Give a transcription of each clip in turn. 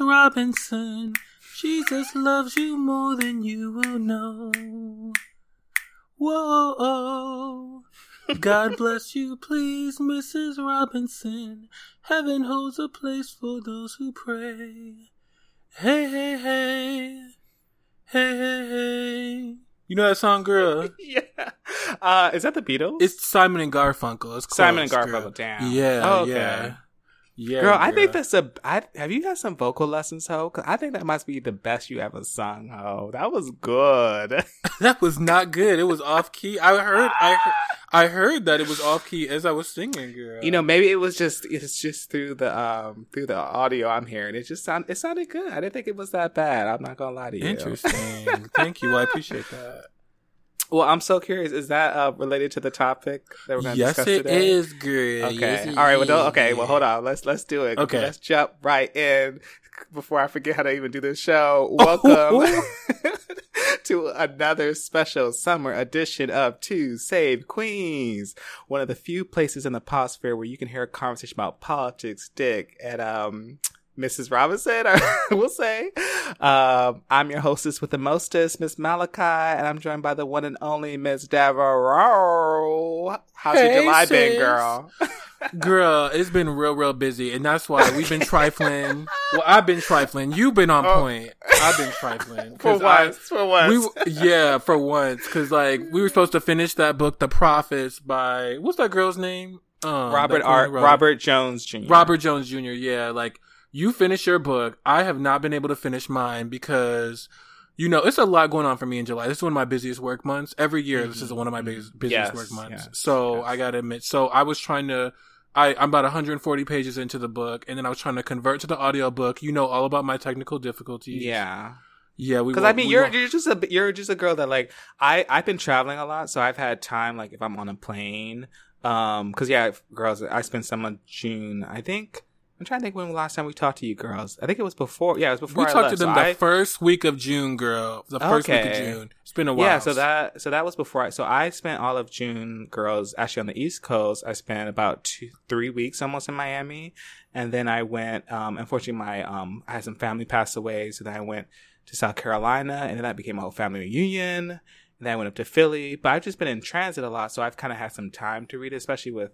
Robinson. Jesus loves you more than you will know. Whoa. God bless you, please, Mrs. Robinson. Heaven holds a place for those who pray. Hey, hey, hey. Hey, hey, hey. You know that song, girl? yeah. Uh, is that the Beatles? It's Simon and Garfunkel. It's Simon and girl. Garfunkel. Damn. Yeah, Oh, okay. yeah. Yeah, Girl, I think that's a. I, have you had some vocal lessons, ho? 'Cause I think that must be the best you ever sung, ho. That was good. that was not good. It was off key. I heard, I heard, I heard that it was off key as I was singing, girl. you know, maybe it was just it's just through the um through the audio I'm hearing. It just sound it sounded good. I didn't think it was that bad. I'm not gonna lie to you. interesting. Thank you. I appreciate that. Well, I'm so curious. Is that uh, related to the topic that we're going to Yes, discuss today? it is good. Okay. Yes, All right. Well, don't, okay. Well, hold on. Let's let's do it. Okay. Let's jump right in before I forget how to even do this show. Welcome to another special summer edition of Two Save Queens, one of the few places in the podsphere where you can hear a conversation about politics, dick, and um. Mrs. Robinson, or we'll say. Um, I'm your hostess with the mostest, Miss Malachi, and I'm joined by the one and only Miss Devereaux. How's your Hey, July been, girl? Girl, it's been real, real busy, and that's why we've been trifling. well, I've been trifling. You've been on Oh. point. I've been trifling. For 'Cause I- once, for once. We, yeah, for once, because like we were supposed to finish that book, The Prophets, by what's that girl's name? Um, Robert that R. girl who wrote it. Robert Jones Jr. Robert Jones Jr. Yeah, like you finish your book. I have not been able to finish mine because you know it's a lot going on for me in July. This is one of my busiest work months. Every year, this is one of my biggest busiest Yes, work months. yes, so yes. I gotta admit. So I was trying to. I, I'm about 140 pages into the book, and then I was trying to convert to the audiobook. You know all about my technical difficulties. Yeah, yeah. We because I mean, you're won't- you're just a you're just a girl that like I I've been traveling a lot, so I've had time like if I'm on a plane. Um, because yeah, girls, I spent some of June. I think I'm trying to think when the last time we talked to you girls. I think it was before. Yeah, it was before we I talked left, to them so the I- first week of June, girl. The first week of June. It's been a while. Yeah, so that so that was before I so I spent all of June, girls, actually on the East Coast. I spent about two, three weeks almost in Miami, and then I went. Um, unfortunately, my um, I had some family pass away, so then I went to South Carolina, and then that became a whole family reunion. And then I went up to Philly, but I've just been in transit a lot, so I've kind of had some time to read it, especially with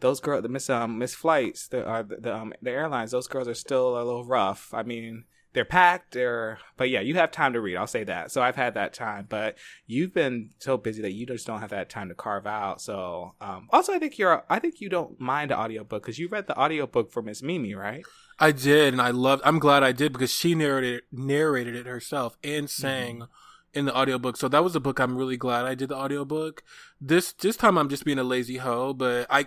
those girls, the Miss um Miss Flights, the uh, the, um the airlines. Those girls are still a little rough. I mean, they're packed. They're but yeah, you have time to read. I'll say that. So I've had that time, but you've been so busy that you just don't have that time to carve out. So um also, I think you're I think you don't mind the audiobook because you read the audiobook for Miss Mimi, right? I did, and I loved. I'm glad I did because she narrated narrated it herself and sang in the audiobook. So that was a book I'm really glad I did the audiobook. This this time I'm just being a lazy hoe, but I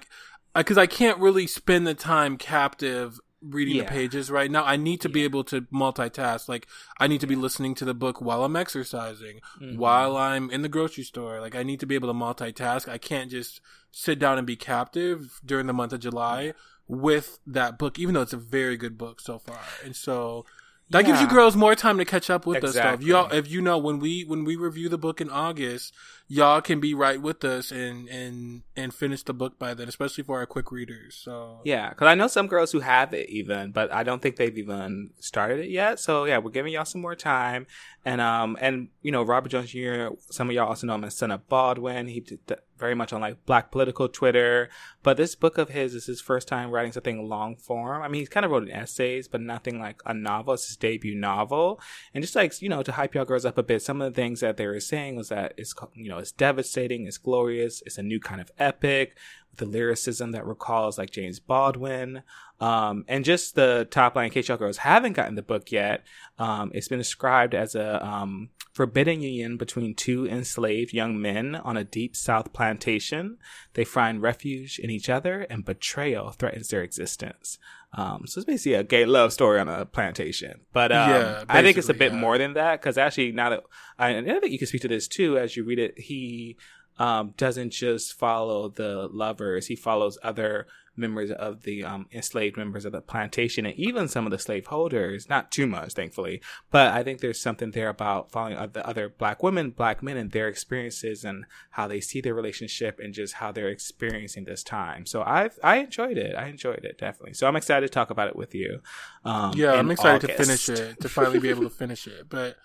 because I, can't really spend the time captive reading Yeah. the pages right now. I need to be able to multitask. Like I need to be listening to the book while I'm exercising, Mm-hmm. while I'm in the grocery store. Like I need to be able to multitask. I can't just sit down and be captive during the month of July with that book, even though it's a very good book so far. And so that gives you girls more time to catch up with us. Though. If Exactly. y'all, if you know when we when we review the book in August, y'all can be right with us and and and finish the book by then, especially for our quick readers. So Yeah, because I know some girls who have it even, but I don't think they've even started it yet. So yeah, we're giving y'all some more time, and um, and you know, Robert Jones Jr. Some of y'all also know him as son of Baldwin. He did th- very much on like Black political Twitter. But this book of his is his first time writing something long form. I mean, he's kind of wrote essays, but nothing like a novel. It's his debut novel, and just like you know, to hype y'all girls up a bit, some of the things that they were saying was that it's you know, it's devastating, it's glorious, it's a new kind of epic with the lyricism that recalls like James Baldwin. Um, and just the top line, in case y'all girls haven't gotten the book yet, um, it's been described as a um, forbidden union between two enslaved young men on a deep South plantation. They find refuge in each other, and betrayal threatens their existence. Um, so it's basically a gay love story on a plantation. But um, Yeah, I think it's a bit yeah. more than that because actually, now that I, and I think you can speak to this too as you read it, he um, doesn't just follow the lovers; he follows other members of the um, enslaved members of the plantation and even some of the slaveholders. Not too much, thankfully, but I think there's something there about following the other black women, black men, and their experiences and how they see their relationship and just how they're experiencing this time. So I've I enjoyed it. I enjoyed it definitely. So I'm excited to talk about it with you. Um, yeah, I'm excited August. to finish it to finally be able to finish it, but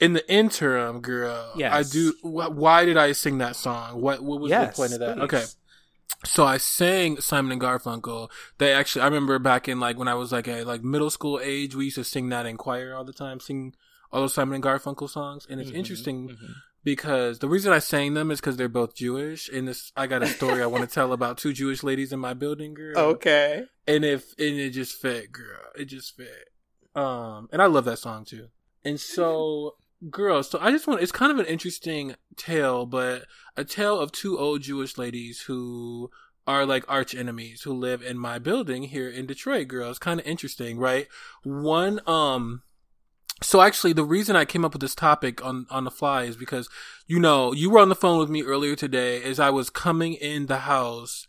in the interim, girl, yes. I do. Why did I sing that song? What what was yes, the point of that? Please. Okay, so I sang Simon and Garfunkel. They actually, I remember back in like when I was like a like middle school age, we used to sing that in choir all the time, sing all those Simon and Garfunkel songs. And it's mm-hmm, interesting mm-hmm. because the reason I sang them is because they're both Jewish. And this, I got a story I want to tell about two Jewish ladies in my building, girl. Okay. And if and it just fit, girl, it just fit. Um, and I love that song too. And so girls. So I just want, it's kind of an interesting tale, but a tale of two old Jewish ladies who are like arch enemies who live in my building here in Detroit, girls. Kind of interesting, right? One, um, so actually the reason I came up with this topic on, on the fly is because, you know, you were on the phone with me earlier today as I was coming in the house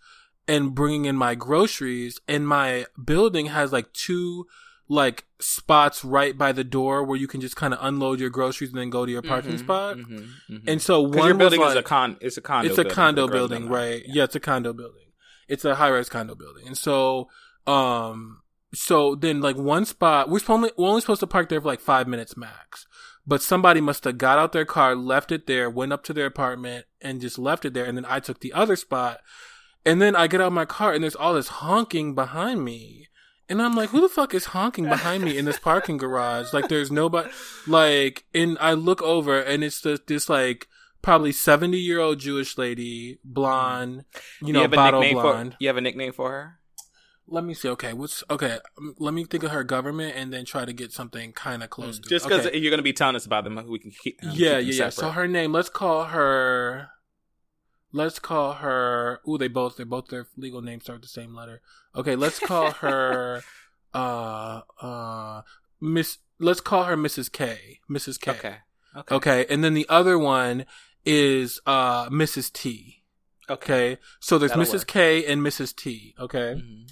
and bringing in my groceries and my building has like two like spots right by the door where you can just kind of unload your groceries and then go to your parking mm-hmm, spot. Mm-hmm, mm-hmm. And so one your building like, is a con, it's a condo. It's a condo building, right? Yeah. yeah. it's a condo building. It's a high rise condo building, and so, um, so then like one spot we're only we're only supposed to park there for like five minutes max. But somebody must have got out their car, left it there, went up to their apartment, and just left it there. And then I took the other spot. And then I get out of my car, and there's all this honking behind me. And I'm like, who the fuck is honking behind me in this parking garage? Like, there's nobody. Like, and I look over, and it's just this like probably 70 year old Jewish lady, blonde, you know, you bottle blonde. For, you have a nickname for her? Let me see. Okay, what's okay? Um, let me think of her government and then try to get something kind of close mm, to. Just because okay. you're going to be telling us about them, we can keep. Um, yeah, keep yeah, yeah. So her name. Let's call her. Let's call her. Ooh, they both. They both. Their legal names start with the same letter. Okay, let's call her. uh, uh, Miss. Let's call her Mrs. K. Mrs. K. Okay. Okay. Okay, and then the other one is uh Mrs. T. Okay. okay. So there's That'll Mrs. Work. K and Mrs. T. Okay. Mm-hmm.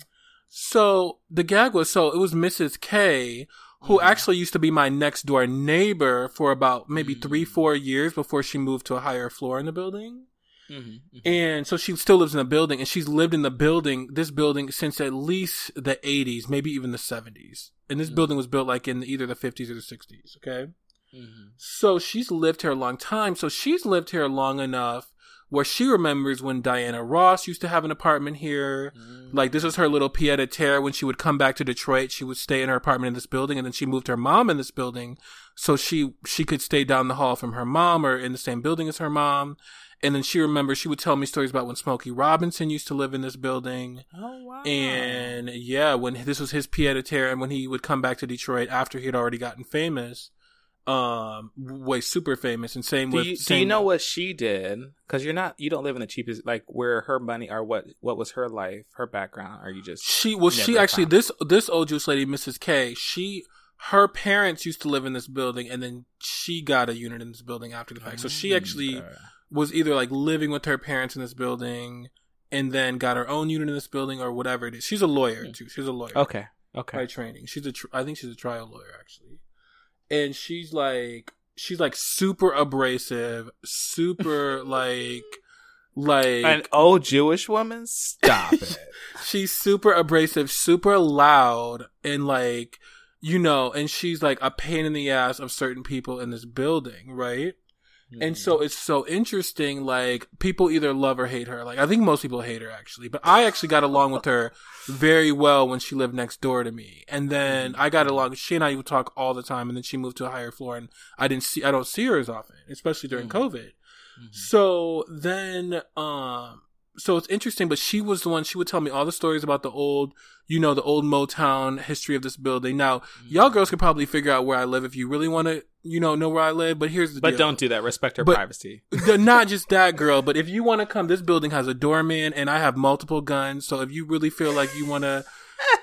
So the gag was so it was Mrs. K who mm-hmm. actually used to be my next door neighbor for about maybe mm-hmm. three, four years before she moved to a higher floor in the building. Mm-hmm, mm-hmm. And so she still lives in the building and she's lived in the building, this building since at least the 80s, maybe even the 70s. And this mm-hmm. building was built like in either the 50s or the 60s. Okay. Mm-hmm. So she's lived here a long time. So she's lived here long enough where she remembers when Diana Ross used to have an apartment here. Mm-hmm. Like this was her little pied a terre when she would come back to Detroit. She would stay in her apartment in this building, and then she moved her mom in this building, so she she could stay down the hall from her mom or in the same building as her mom. And then she remembers she would tell me stories about when Smokey Robinson used to live in this building. Oh wow! And yeah, when this was his pied a terre, and when he would come back to Detroit after he had already gotten famous um way super famous and same do with you, same do you know what she did because you're not you don't live in the cheapest like where her money or what what was her life her background are you just she well she actually this this old jewish lady mrs k she her parents used to live in this building and then she got a unit in this building after the fact so she actually mm, was either like living with her parents in this building and then got her own unit in this building or whatever it is she's a lawyer mm. too she's a lawyer okay okay by training she's a tr- i think she's a trial lawyer actually and she's like she's like super abrasive, super like like an old Jewish woman. Stop it. she's super abrasive, super loud, and like you know, and she's like a pain in the ass of certain people in this building, right? And so it's so interesting. Like people either love or hate her. Like I think most people hate her actually, but I actually got along with her very well when she lived next door to me. And then I got along. She and I would talk all the time. And then she moved to a higher floor, and I didn't see. I don't see her as often, especially during mm-hmm. COVID. Mm-hmm. So then, um, so it's interesting, but she was the one, she would tell me all the stories about the old, you know, the old Motown history of this building. Now, y'all mm. girls could probably figure out where I live if you really want to, you know, know where I live, but here's the But deal. don't do that. Respect her but privacy. the, not just that, girl, but if you want to come, this building has a doorman and I have multiple guns. So if you really feel like you want to,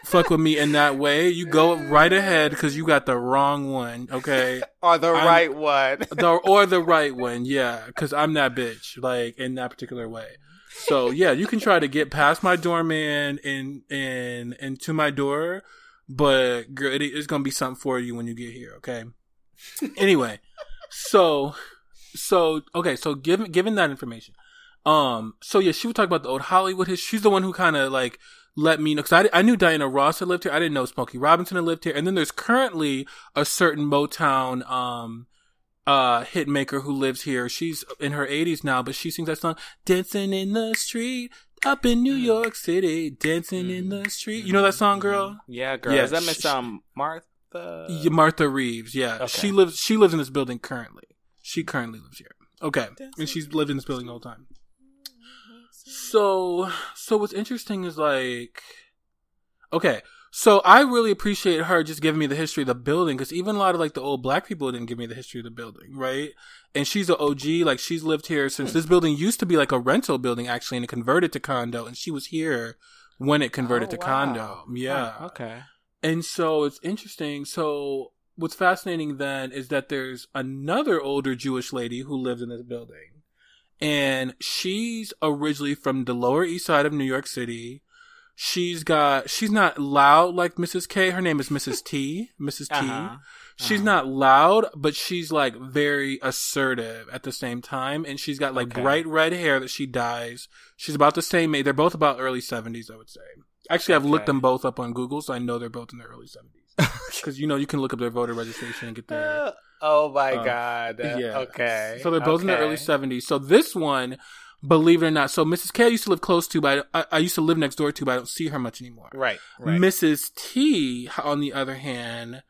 fuck with me in that way, you go right ahead because you got the wrong one. Okay, or the I'm- right one. the, or the right one. Yeah, because I'm that bitch. Like in that particular way. So yeah, you can try to get past my doorman and and and to my door, but girl, it, it's gonna be something for you when you get here. Okay. anyway, so so okay, so given given that information, um, so yeah, she would talk about the old Hollywood history. She's the one who kind of like let me know because I, I knew Diana Ross had lived here. I didn't know Smokey Robinson had lived here. And then there's currently a certain Motown um uh hit maker who lives here. She's in her 80s now, but she sings that song "Dancing in the Street." Up in New York City, dancing in the street. You know that song, girl? Yeah, girl. Yeah, Is that Miss um Martha? Yeah, Martha Reeves. Yeah, Okay. she lives. She lives in this building currently. She currently lives here. Okay, and she's lived in this building the whole time. So, so what's interesting is like, okay, so I really appreciate her just giving me the history of the building because even a lot of like the old black people didn't give me the history of the building, right? And she's an OG, like she's lived here since this building used to be like a rental building actually, and it converted to condo, and she was here when it converted Oh, to wow. condo. Yeah. Oh, okay. And so it's interesting. So what's fascinating then is that there's another older Jewish lady who lives in this building. And she's originally from the Lower East Side of New York City. She's got, she's not loud like Mrs. K. Her name is Mrs. T. Mrs. T. Uh-huh. She's Uh-huh. not loud, but she's like very assertive at the same time. And she's got like Okay. bright red hair that she dyes. She's about the same age. They're both about early 70s, I would say. Actually, I've looked them both up on Google, so I know they're both in their early 70s. Because, you know, you can look up their voter registration and get their. Oh my Uh, god. yeah. Okay. So they're both in the early 70s. So this one, believe it or not, so Mrs. K I used to live close to, but I, I used to live next door to, but I don't see her much anymore. Right. Right. Mrs. T, on the other hand,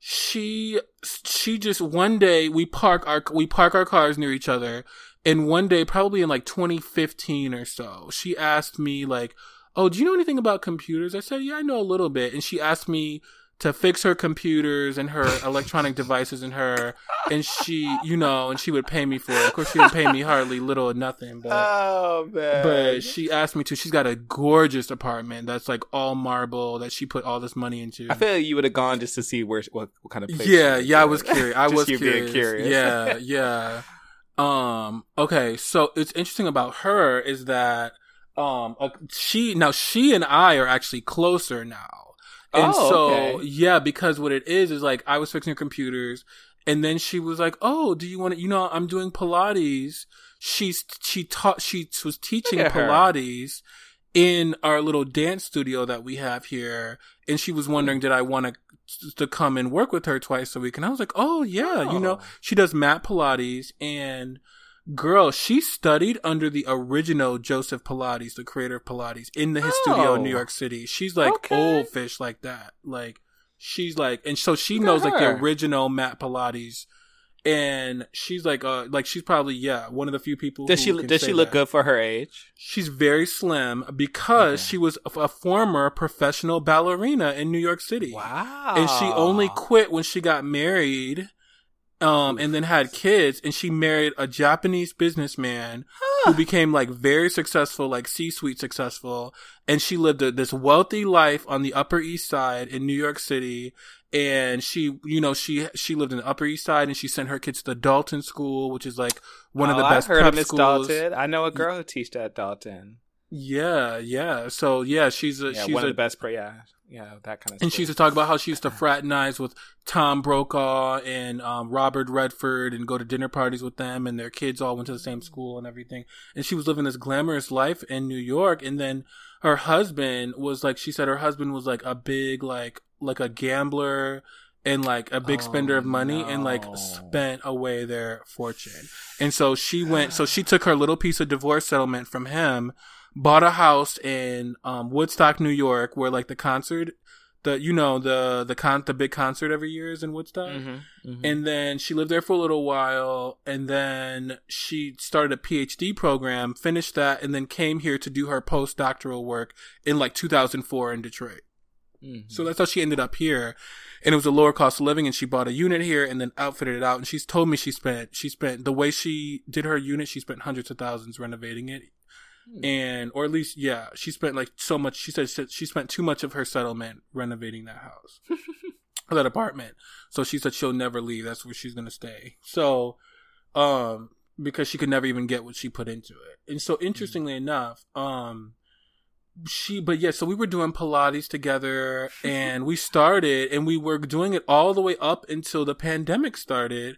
she she just one day we park our we park our cars near each other, and one day probably in like 2015 or so, she asked me like, "Oh, do you know anything about computers?" I said, "Yeah, I know a little bit," and she asked me to fix her computers and her electronic devices and her and she you know and she would pay me for it of course she didn't pay me hardly little or nothing but oh man. but she asked me to. She's got a gorgeous apartment that's like all marble that she put all this money into. I feel like you would have gone just to see where what, what kind of place. yeah, yeah, I was curious. I was curious. being curious. Yeah, yeah. Um. Okay. So it's interesting about her is that um uh, she now she and I are actually closer now. And Oh, so okay. yeah, because what it is is like I was fixing computers, and then she was like, "Oh, do you want to? You know, I'm doing Pilates." She's she taught she was teaching. Pilates in our little dance studio that we have here, and she was wondering, did I want to to come and work with her twice a week? And I was like, "Oh yeah, you know, Oh. she does mat Pilates and." Girl, she studied under the original Joseph Pilates, the creator of Pilates, in the, his studio in New Oh. York City. She's like Okay. old fish like that. Like she's like, and so she Look knows like the original mat Pilates, and she's like, uh, like she's probably yeah one of the few people. Does who she can does she look that. good for her age? She's very slim because Okay. she was a, a former professional ballerina in New York City. Wow. And she only quit when she got married, um, and then had kids. And she married a Japanese businessman who became like very successful, like C-suite successful. And she lived a, this wealthy life on the Upper East Side in New York City. And she, you know, she she lived in the Upper East Side, and she sent her kids to the Dalton School, which is like one of the Oh, best I've heard prep of Miss. Dalton. I know a girl who teaches at Dalton. Yeah, yeah. So yeah, she's a Yeah, she's one a of the best. Pre- yeah, yeah, that kind of. And she used to talk about how she used to fraternize with Tom Brokaw and um, Robert Redford and go to dinner parties with them, and their kids all went to the same school and everything. And she was living this glamorous life in New York. And then her husband was like, she said her husband was like a big, like, like a gambler and like a big Oh, spender of money and like spent away their fortune. And so she went, so she took her little piece of divorce settlement from him, bought a house in um, Woodstock, New York, where like the concert, the you know the the con the big concert every year is in Woodstock. Mhm, mhm. And then she lived there for a little while, and then she started a PhD program, finished that, and then came here to do her postdoctoral work in like 2004 in Detroit. Mhm. So that's how she ended up here. And it was a lower cost of living and she bought a unit here and then outfitted it out. And she's told me she spent, she spent, the way she did her unit, she spent hundreds of thousands renovating it. Hmm. and or at least yeah, she spent like so much. She said she, she spent too much of her settlement renovating that house, or that apartment. So she said she'll never leave. That's where she's gonna stay. So, um, because she could never even get what she put into it. And so interestingly enough, um she but yeah so we were doing pilates together and we started and we were doing it all the way up until the pandemic started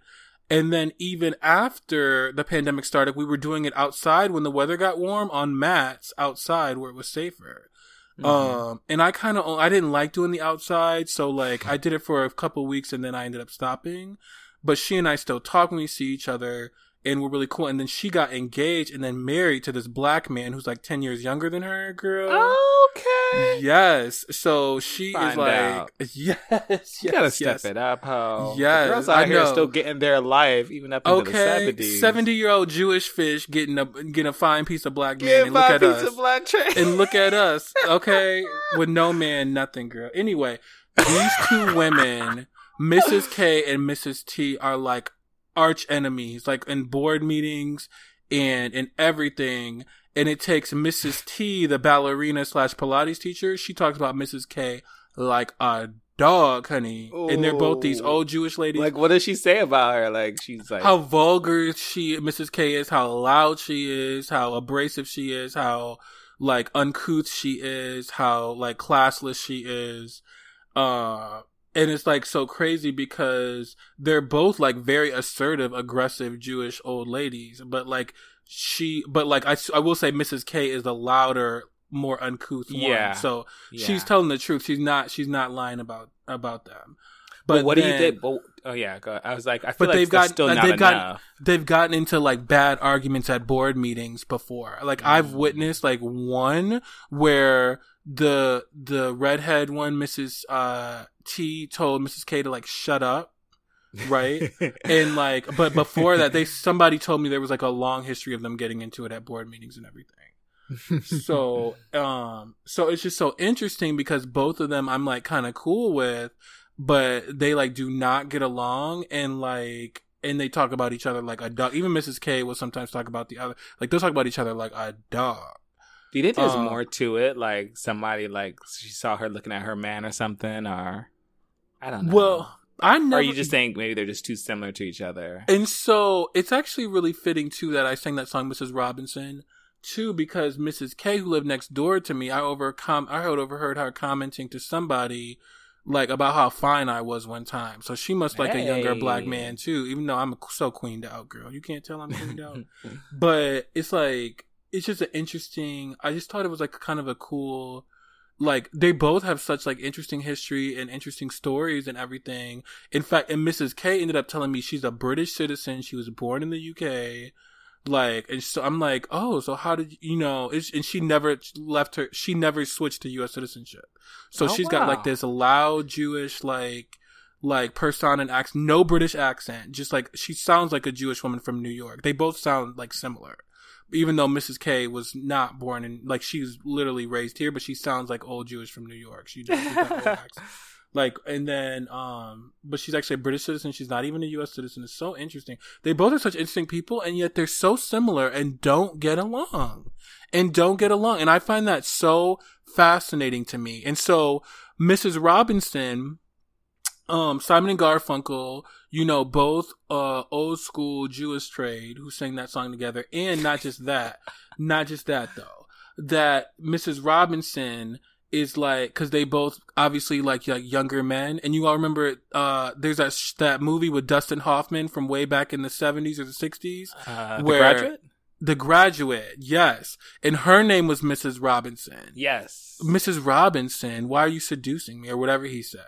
and then even after the pandemic started we were doing it outside when the weather got warm on mats outside where it was safer. Mhm. um and i kind of i didn't like doing the outside so like i did it for a couple weeks and then i ended up stopping. But she and i still talk when we see each other and we're really cool and then she got engaged and then married to this black man who's like 10 years younger than her girl okay. Yes. So she is like, out. yes, yes, You gotta step yes. it up, ho. Yes, the girls out I here know. still getting their life even up into the Okay, seventies. seventy-year-old Jewish fish getting a getting a fine piece of black man, and look at piece us, of black trash. and look at us, okay, with no man, nothing, girl. Anyway, these two women, Mrs. K and Mrs. T, are like arch enemies, like in board meetings and in everything. And it takes Mrs. T, the ballerina slash Pilates teacher. She talks about Mrs. K like a dog, honey. And they're both these old Jewish ladies. like, what does she say about her? Like, she's like, how vulgar she, Mrs. K is, how loud she is, how abrasive she is, how like uncouth she is, how like classless she is. Uh, and it's like so crazy because they're both like very assertive, aggressive Jewish old ladies, but like she, but like I, I will say Mrs. K is the louder, more uncouth Yeah. one. So yeah. she's telling the truth. She's not, she's not lying about, about them. But, what do you then- think? But, oh yeah. I was like, I feel But like they've got- still not they've enough. they've gotten into like bad arguments at board meetings before. Like I've Mm. witnessed like one where the the redhead one, Mrs. Uh, T, told Mrs. K to like shut up, right? and like, but before that, they somebody told me there was like a long history of them getting into it at board meetings and everything. so um so it's just so interesting because both of them I'm like kind of cool with but they like do not get along and like and they talk about each other like a dog even Mrs. K will sometimes talk about the other like they'll talk about each other like a dog do you think there's uh, more to it? Like somebody like she saw her looking at her man or something, or I don't know. well I or never you just think maybe they're just too similar to each other. And so it's actually really fitting too that I sang that song Mrs. Robinson too because Mrs. K who lived next door to me I overcome I heard overheard her commenting to somebody like about how fine I was one time. So she must like a younger black man too even though I'm so queened out girl. You can't tell I'm queened out. But it's like it's just an interesting I just thought it was like kind of a cool like they both have such like interesting history and interesting stories and everything. In fact, and Mrs. K ended up telling me she's a British citizen. She was born in the UK. Like, and so I'm like, oh, so how did you know? And she never left her. She never switched to U.S. citizenship. So Oh, she's got like this loud Jewish like like persona and accent, no British accent. Just like she sounds like a Jewish woman from New York. They both sound like similar even though Mrs. K was not born in like she's literally raised here, but she sounds like old Jewish from New York. She does Like and then um but she's actually a British citizen, she's not even a US citizen. It's so interesting. They both are such interesting people and yet they're so similar and don't get along. And don't get along. And I find that so fascinating to me. And so Mrs. Robinson um, Simon and Garfunkel, you know, both uh old school Jewish trade who sang that song together, and not just that, not just that though, that Mrs. Robinson is like because they both obviously like like younger men, and you all remember uh there's that sh- that movie with Dustin Hoffman from way back in the seventies or the sixties, Uh, the Where- graduate? The Graduate, yes, and her name was Mrs. Robinson. Yes. Mrs. Robinson, why are you seducing me, or whatever he said.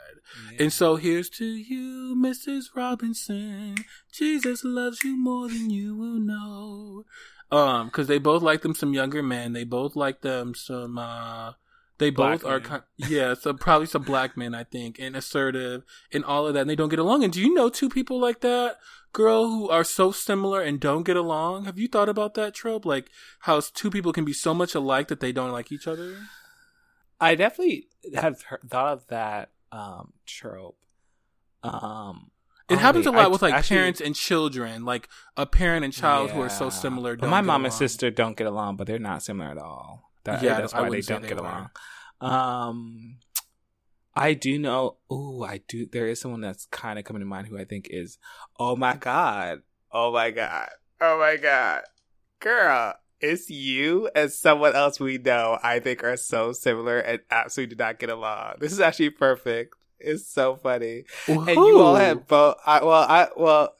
And so here's to you, Mrs. Robinson. Jesus loves you more than you will know. Um, cause they both like them some younger men. They both like them some, uh, they both Black are, men. ki- yeah, so probably some black men, I think, and assertive and all of that. And they don't get along. And do you know two people like that, girl, who are so similar and don't get along? Have you thought about that trope? Like how two people can be so much alike that they don't like each other? I definitely have heard, thought of that um, trope. Um, It happens a lot I- with like actually- parents and children, like a parent and child who are so similar. Don't my mom and sister don't get along, but they're not similar at all. That, Yeah, that's why they don't they get were. along. Um, I do know. Oh, I do. There is someone that's kind of coming to mind who I think is. Oh my god! Oh my god! Oh my god! Girl, it's you and someone else we know. I think are so similar and absolutely do not get along. This is actually perfect. It's so funny and you all have both. I, well, I well.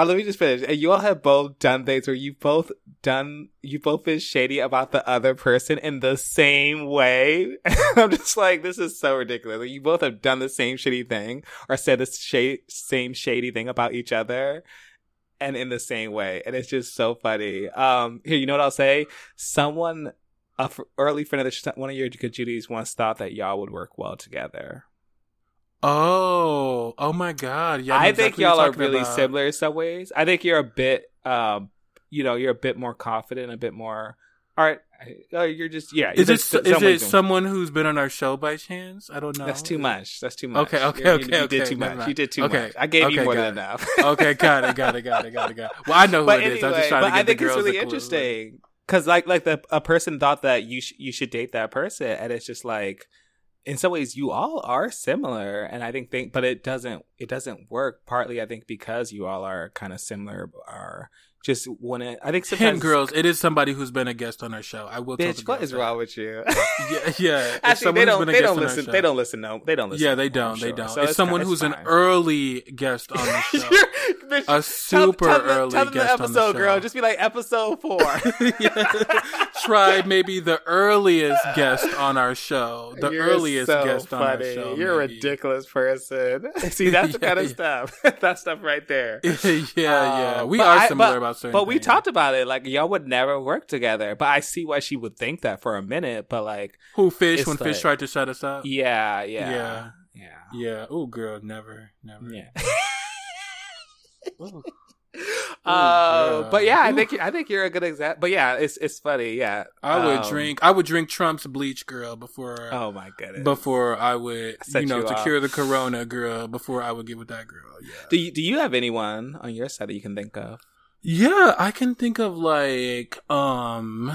Uh, let me just finish. And you all have both done things where you both done you both been shady about the other person in the same way. I'm just like, this is so ridiculous. Like, you both have done the same shitty thing or said the sh- same shady thing about each other, and in the same way, and it's just so funny. Um, here, you know what I'll say? Someone, a f- early friend of the sh- one of your good once thought that y'all would work well together. Oh, oh my God! Yeah, I, I think exactly y'all you're really about. similar in some ways. I think you're a bit, um, you know, you're a bit more confident, a bit more. All right, uh, you're just yeah. Is it is it someone who's been on our show by chance? I don't know. That's too much. That's too much. Okay, okay, You're- okay, you, you did too much. You did too Okay, much. I gave you more than it. enough. okay, got it, got it, got it, got it, got it. Well, I know who but it anyway, is. I'm just trying to get I the think it's really interesting because, like, like the a person thought that you sh- you should date that person, and it's just like, in some ways, you all are similar, and I think think, but it doesn't it doesn't work. Partly, I think, because you all are kind of similar, or just want to. I think sometimes Hint, girls, it is somebody who's been a guest on our show. I will tell the Bitch, what girls is that. wrong with you? Yeah, yeah. Actually, they don't. They don't listen. They don't listen. No, they don't listen. Yeah, they don't. They don't. So it's, someone it's who's an early guest on the show. Bitch, a super tell, them- early tell them the guest on the episode, show. girl. Just be like episode four. Yeah. Try maybe the earliest guest on our show. The You're earliest so guest on our funny. show. You're a ridiculous person. See, that's the Yeah, kind of yeah. stuff. that stuff right there. yeah, yeah. Uh, We are I- similar but- about certain But we things. talked about it. Like y'all would never work together. But I see why she would think that for a minute. But like, Who fish when fish tried to shut us up? yeah, yeah, Yeah. yeah, Yeah. Oh, girl, never, never. yeah. Ooh. Uh, yeah. but yeah, I think I think you're a good example. But yeah, it's it's funny. Yeah, I would Um, drink. I would drink Trump's bleach, girl, before Oh my goodness. before I would, Set you know, you to up. cure the corona, girl. Before I would get with that girl. Yeah. do you, do you have anyone on your side that you can think of? Yeah, I can think of like um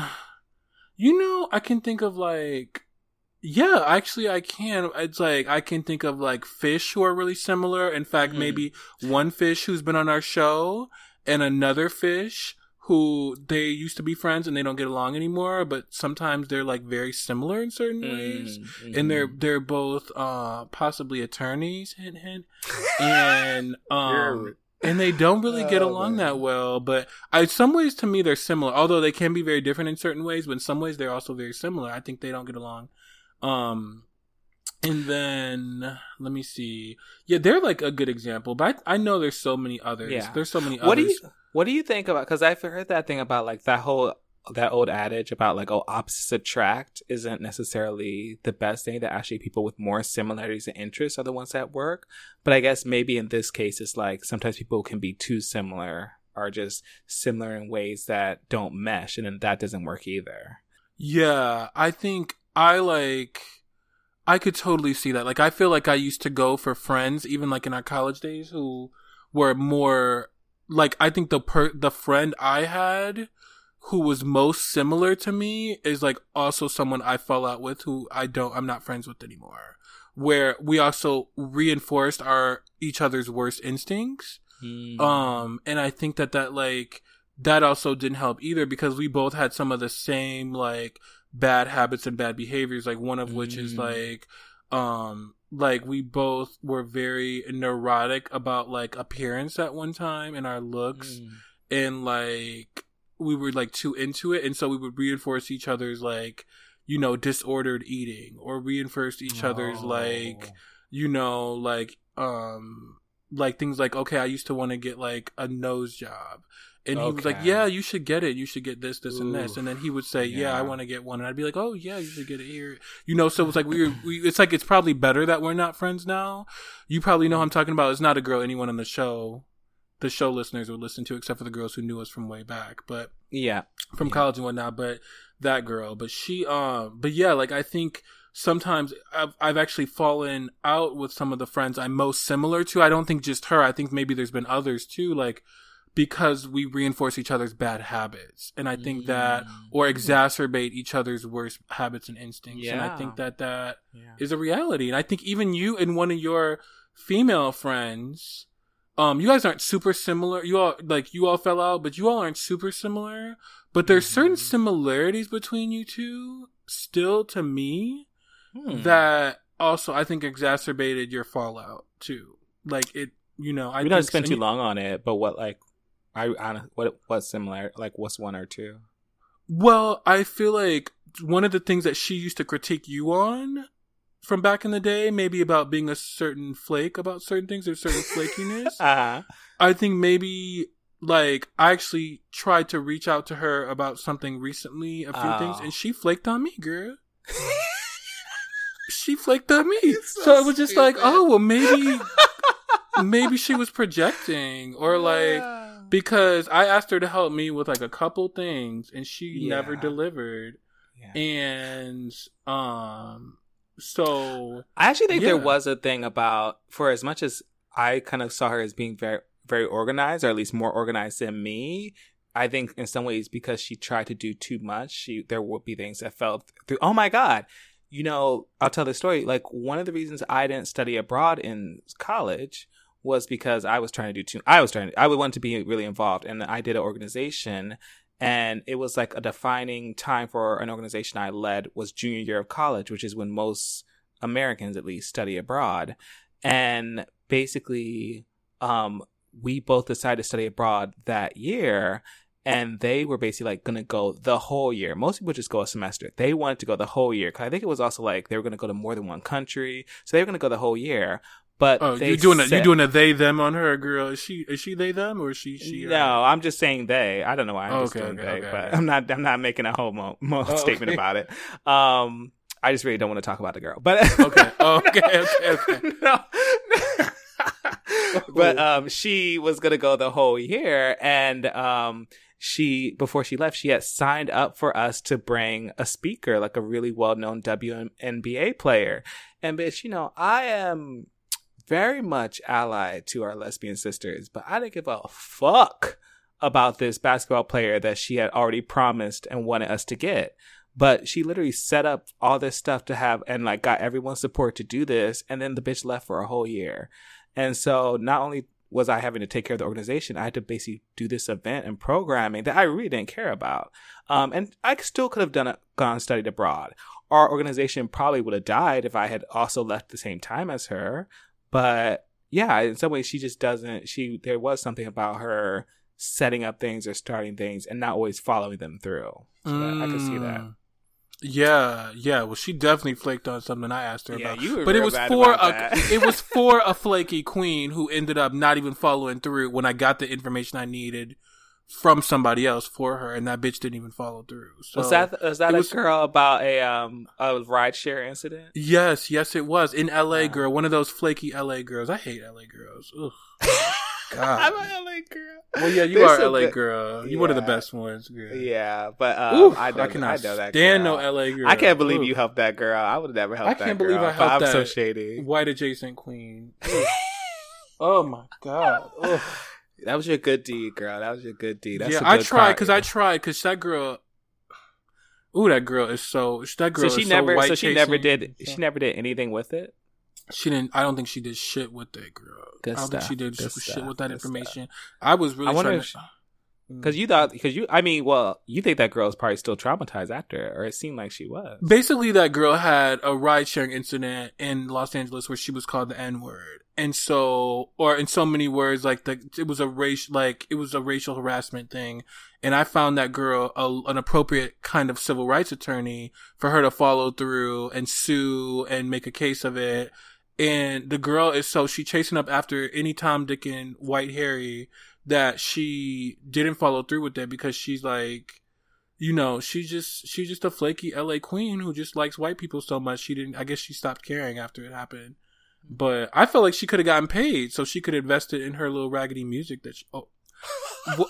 you know, I can think of like yeah, actually I can. It's like I can think of like fish who are really similar. In fact, Mhm. maybe one fish who's been on our show and another fish who they used to be friends and they don't get along anymore, but sometimes they're like very similar in certain ways. Mm, And they're mhm. they're both uh possibly attorneys, hint hint. And um and they don't really get Oh, along man. that well. But I, some ways to me they're similar, although they can be very different in certain ways. But in some ways they're also very similar. I think they don't get along. Um, and then let me see. Yeah, they're like a good example, but I, I know there's so many others. Yeah. There's so many what do you what do you think about? Because I've heard that thing about like that whole that old adage about like oh opposites attract isn't necessarily the best thing. That actually people with more similarities and interests are the ones that work. But I guess maybe in this case it's like sometimes people can be too similar or just similar in ways that don't mesh, and then that doesn't work either. Yeah, I think I like. I could totally see that. Like, I feel like I used to go for friends, even like in our college days, who were more like. I think the per the friend I had, who was most similar to me, is like also someone I fell out with, who I don't. I'm not friends with anymore. Where we also reinforced our each other's worst instincts. Mm. Um, and I think that that like that also didn't help either because we both had some of the same like bad habits and bad behaviors. Like one of which is Mm. like, um, like we both were very neurotic about like appearance at one time and our looks, Mm. and like we were like too into it, and so we would reinforce each other's like you know disordered eating or reinforce each other's Oh. like you know, like um like things like okay, I used to want to get like a nose job. And he was like, "Yeah, you should get it. You should get this, this, and this." And then he would say, "Yeah, I want to get one." And I'd be like, "Oh, yeah, you should get it here." You know, so it was like we were. We, it's like it's probably better that we're not friends now. You probably know who I'm talking about. It's not a girl anyone on the show, the show listeners would listen to, except for the girls who knew us from way back. But yeah. from Yeah. college and whatnot, but that girl, but she, um, but yeah, like I think sometimes I've, I've actually fallen out with some of the friends I'm most similar to. I don't think just her. I think maybe there's been others too. Like because we reinforce each other's bad habits, and I think that or exacerbate each other's worst habits and instincts. And I think that that is Yeah. a reality. And I think even you and one of your female friends, um, you guys aren't super similar. You all like you all fell out, but you all aren't super similar. But there's certain Mhm. similarities between you two still to me Hmm. that also I think exacerbated your fallout too. Like it, you know, I we don't spend too long on it, but what like I on what what's similar? Like what's one or two? Well, I feel like one of the things that she used to critique you on from back in the day, maybe about being a certain flake about certain things or certain flakiness. Uh-huh. I think maybe like I actually tried to reach out to her about something recently, a few Oh. things, and she flaked on me, girl. She flaked on me. so So, it was just like, oh well maybe maybe she was projecting or like because I asked her to help me with like a couple things and she never delivered. Yeah. And um so I actually think there was a thing about for as much as I kind of saw her as being very very organized, or at least more organized than me. I think in some ways because she tried to do too much, she there would be things that fell through. Oh my god. You know, I'll tell this story. Like one of the reasons I didn't study abroad in college was because I was trying to do too I was trying to, I would want to be really involved and I did an organization and it was like a defining time for an organization I led was junior year of college, which is when most Americans at least study abroad. And basically, um, we both decided to study abroad that year. And they were basically like going to go the whole year. Most people just go a semester. They wanted to go the whole year. Cause I think it was also like they were going to go to more than one country. So they were going to go the whole year. But oh they you doing a you doing a they them on her girl. Is she is she they them or is she she her? no, I'm just saying they. I don't know why I'm just Okay, doing okay, they, okay, but. I'm not. I'm not making a whole mo- mo- Oh, statement about it. Um, I just really don't want to talk about the girl. But Okay. Oh, okay, okay, okay. no. but um, she was gonna go the whole year, and um, she before she left, she had signed up for us to bring a speaker, like a really well known WNBA player. And bitch, you know, I am very much allied to our lesbian sisters, but I didn't give a fuck about this basketball player that she had already promised and wanted us to get. But she literally set up all this stuff to have and like got everyone's support to do this. And then the bitch left for a whole year. And so not only was I having to take care of the organization, I had to basically do this event and programming that I really didn't care about. Um, and I still could have done it, gone studied abroad. Our organization probably would have died if I had also left the same time as her. But yeah, in some ways, she just doesn't. She there was something about her setting up things or starting things and not always following them through. So I could see that. Mm. Yeah, yeah. Well, she definitely flaked on something I asked her Yeah, about. but it was for a it was for a flaky queen who ended up not even following through when I got the information I needed from somebody else for her, and that bitch didn't even follow through. So was that was that it a was- girl about a um a rideshare incident? Yes, yes, it was in L.A. Wow. girl, one of those flaky L.A. girls. I hate L.A. girls. Ugh. God. I'm an LA girl. Well, yeah, you They're are L.A. good. girl. You're one of the best ones, girl. Yeah, but um, Oof, I, know, I, cannot know that. stand girl. no L.A. girl. I can't believe Ugh. you helped that girl. I would have never helped I can't girl. believe I but helped I'm so shady. white adjacent queen. Oh my god. That was your good deed, girl. That was your good deed. That's yeah, I tried because I tried because that girl. Ooh, that girl is so. That girl So she never. so so she never did. She never did anything with it. She didn't. I don't think she did shit with that girl. Good I don't stuff, think she did shit stuff, with that information. I was really I trying to. Because you thought, because you, I mean, well, you think that girl is probably still traumatized after, or it seemed like she was. Basically, that girl had a ride sharing incident in Los Angeles where she was called the N word. And so, or in so many words, like the, it was a race, like it was a racial harassment thing. And I found that girl a, an appropriate kind of civil rights attorney for her to follow through and sue and make a case of it. And the girl is so, she chasing up after any Tom, Dick, and White Harry that she didn't follow through with that because she's like, you know, she's just she's just a flaky LA queen who just likes white people so much she didn't I guess she stopped caring after it happened. But I felt like she could have gotten paid so she could invest it in her little raggedy music that she oh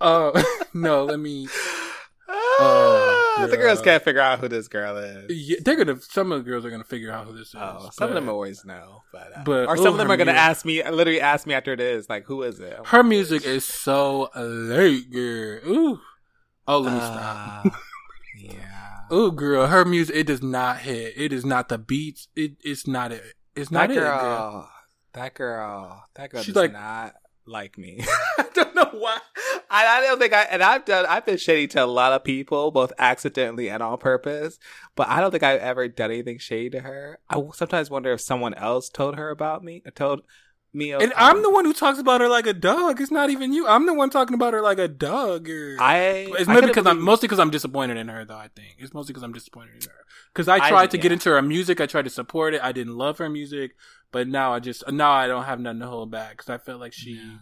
uh no, let me uh the girls can't figure out who this girl is. Yeah, they're gonna. Some of the girls are gonna figure out who this is. Oh, some of them always know, but, uh, but or some oh, of them are gonna music- ask me, literally ask me after it is like, who is it? Her music is so late, girl. Ooh. Oh, let me stop. Uh, yeah, Ooh, girl, her music it does not hit. It is not the beats. It it's not it. It's not that it, girl, girl. that girl, that girl She's like- not like me. I don't know why. I, I don't think I and I've done. I've been shady to a lot of people, both accidentally and on purpose. But I don't think I've ever done anything shady to her. I sometimes wonder if someone else told her about me, told me. And I'm the one who talks about her like a dog. It's not even you. I'm the one talking about her like a dog. Girl. I. It's maybe because I'm mostly because I'm disappointed in her, though. I think it's mostly because I'm disappointed in her. Because I I- tried to get into her music, I tried to support it. I didn't love her music, but now I just now I don't have nothing to hold back because I felt like she. Yeah.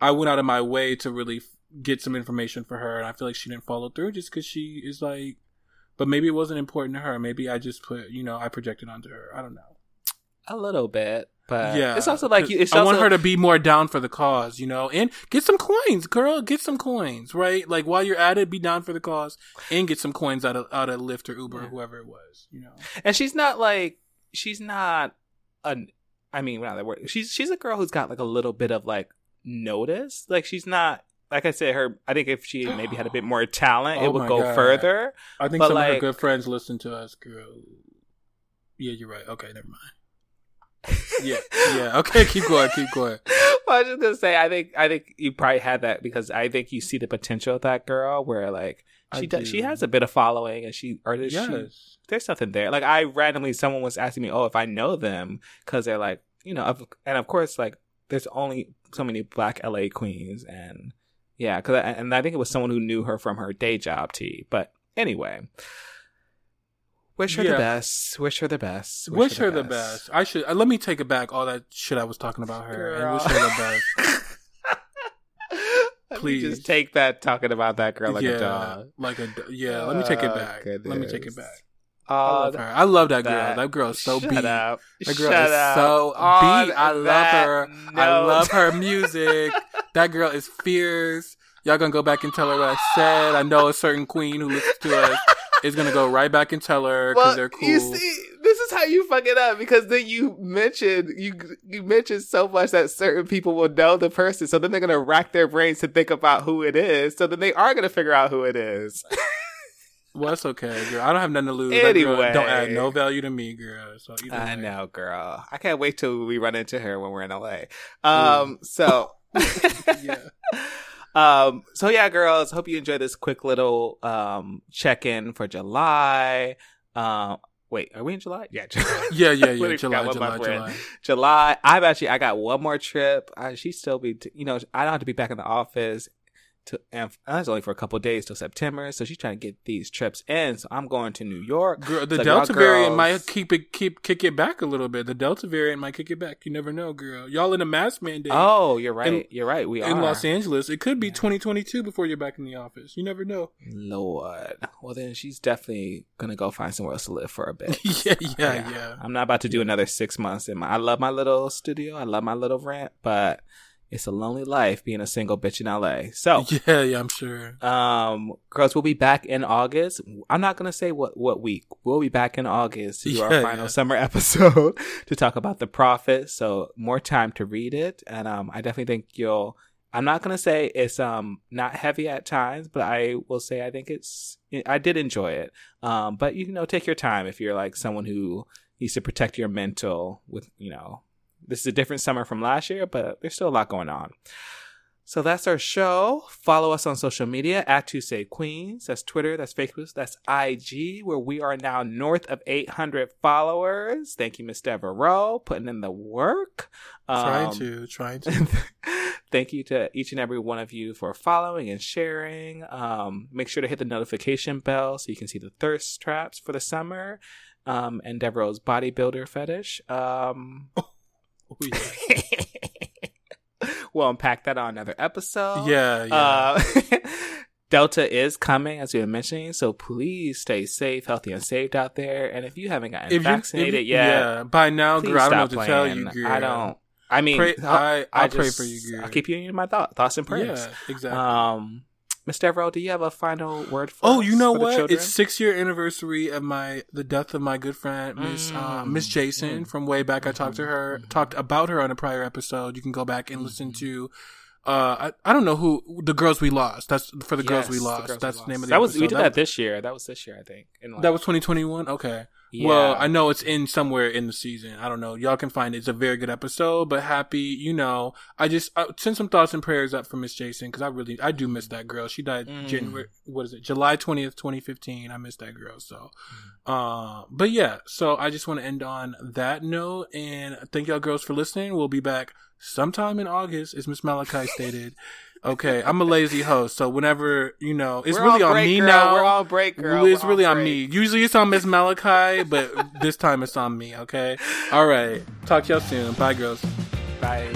I went out of my way to really f- get some information for her, and I feel like she didn't follow through just because she is like. But maybe it wasn't important to her. Maybe I just put, you know, I projected onto her. I don't know. a little bit, but yeah, it's also like you. It's I also, want her to be more down for the cause, you know, and get some coins, girl. Get some coins, right? Like while you're at it, be down for the cause and get some coins out of out of Lyft or Uber, or whoever it was, you know. and she's not like she's not an. I mean, not that word. She's she's a girl who's got like a little bit of like notice. Like she's not. Like I said, her. I think if she maybe had a bit more talent, Oh it would go God. further. I think But, some of her good friends listen to us, girl. Yeah, you're right. Okay, never mind. Yeah, yeah. Okay, keep going, keep going. well, I was just gonna say, I think I think you probably had that because I think you see the potential of that girl, where like she does, she has a bit of following, and she or does she there's something there. Like I randomly, someone was asking me, "Oh, if I know them," because they're like, you know, and of course, like there's only so many Black LA queens, and yeah, because and I think it was someone who knew her from her day job, T. But anyway, wish her Yeah. the best. Wish her the best. Wish, her the best. I should uh, let me take it back. All that shit I was talking about her, wish her the best. Please just take that talking about that girl like yeah, a dog. like a yeah. Let me take it Oh, back. Let me take it back. I Oh, love her. I love that girl. that- That girl is so shut beat. up. That girl Shut is up. so On beat. I love that her. I love her music. that girl is fierce. Y'all gonna go back and tell her what I said. I know a certain queen who listens to us is gonna go right back and tell her because Well, they're cool. you see, this is how you fuck it up because then you mentioned you you mentioned so much that certain people will know the person, so then they're gonna rack their brains to think about who it is. So then they are gonna figure out who it is. well, that's okay, girl. I don't have nothing to lose. Girl Anyway. don't add no value to me, girl. So I way. know, girl. I can't wait till we run into her when we're in LA. Um, so Yeah. Um, so yeah, girls, hope you enjoyed this quick little um check in for July. Um, wait, are we in July? Yeah, July. Yeah, yeah, yeah. July, July, month we're in. July. July. I've actually I got one more trip. I, she still be, t- you know, I don't have to be back in the office. To, and that's only for a couple days till September, so she's trying to get these trips in. So I'm going to New York. Girl, the Delta variant girls- might keep it keep kick it back a little bit. The Delta variant might kick it back. You never know, girl. Y'all in a mask mandate. Oh, you're right. In- you're right. We are. in are Los Angeles. It could be Yeah. 2022 before you're back in the office. You never know. Lord. Well, then she's definitely gonna go find somewhere else to live for a bit. yeah, yeah, yeah. I'm not about to do another six months in my. I love my little studio. I love my little rent, but it's a lonely life being a single bitch in LA. So, Yeah, yeah, I'm sure. um, girls, we'll be back in August. I'm not gonna say what what week. We'll be back in August to do our final yeah. summer episode to talk about the prophet. So more time to read it, and um, I definitely think you'll. I'm not gonna say it's um not heavy at times, but I will say I think it's. I did enjoy it. Um, but you know, take your time if you're like someone who needs to protect your mental with you know. This is a different summer from last year, but there's still a lot going on. So that's our show. Follow us on social media at To Say Queens. That's Twitter, that's Facebook, that's IG, where we are now north of 800 followers. Thank you, Miss Devereaux, putting in the work. trying Um, to, trying to. Thank you to each and every one of you for following and sharing. Um, make sure to hit the notification bell so you can see the thirst traps for the summer um, and Devereaux's bodybuilder fetish. Oh, yeah. we'll unpack that on another episode. yeah, yeah. Uh, Delta is coming, as you were mentioning, so please stay safe, healthy, and saved out there. And if you haven't gotten if you, vaccinated if yet, yeah, by now, girl, I don't know what to tell playing. you, girl. I don't. I mean, Pray, I'll- I, I, I pray for you, girl. I'll keep you in my thought, thoughts and prayers. Yeah, exactly. Um, Miss Devereaux, do you have a final word for Oh, us, you know what? It's six year anniversary of my the death of my good friend Miss uh, Mm. Miss Jason from way back. I talked to her, talked about her on a prior episode. You can go back and listen Mm-hmm. to. Uh, I, I don't know who the girls we lost. That's for the girls we lost. Girls That's We the name of the that was episode. we did that, this year. That was this year, I think. In That was 2021. Okay. Yeah. Well, I know it's in somewhere in the season. I don't know. Y'all can find it. It's a very good episode. But happy, you know. I just uh, send some thoughts and prayers up for Miss Jason because I really, I do miss that girl. She died Mm. January. What is it? July 20th, 2015. I miss that girl. So, uh, but yeah. So I just want to end on that note and thank y'all girls for listening. We'll be back sometime in August, as Miss Malachi stated. Okay, I'm a lazy host, so whenever you know, it's We're really on break, me girl. now. We're all break, girl. It's We're really on on break. me. Usually it's on Miss Malachi, but this time it's on me. Okay. All right. Talk to y'all soon. Bye, girls. Bye.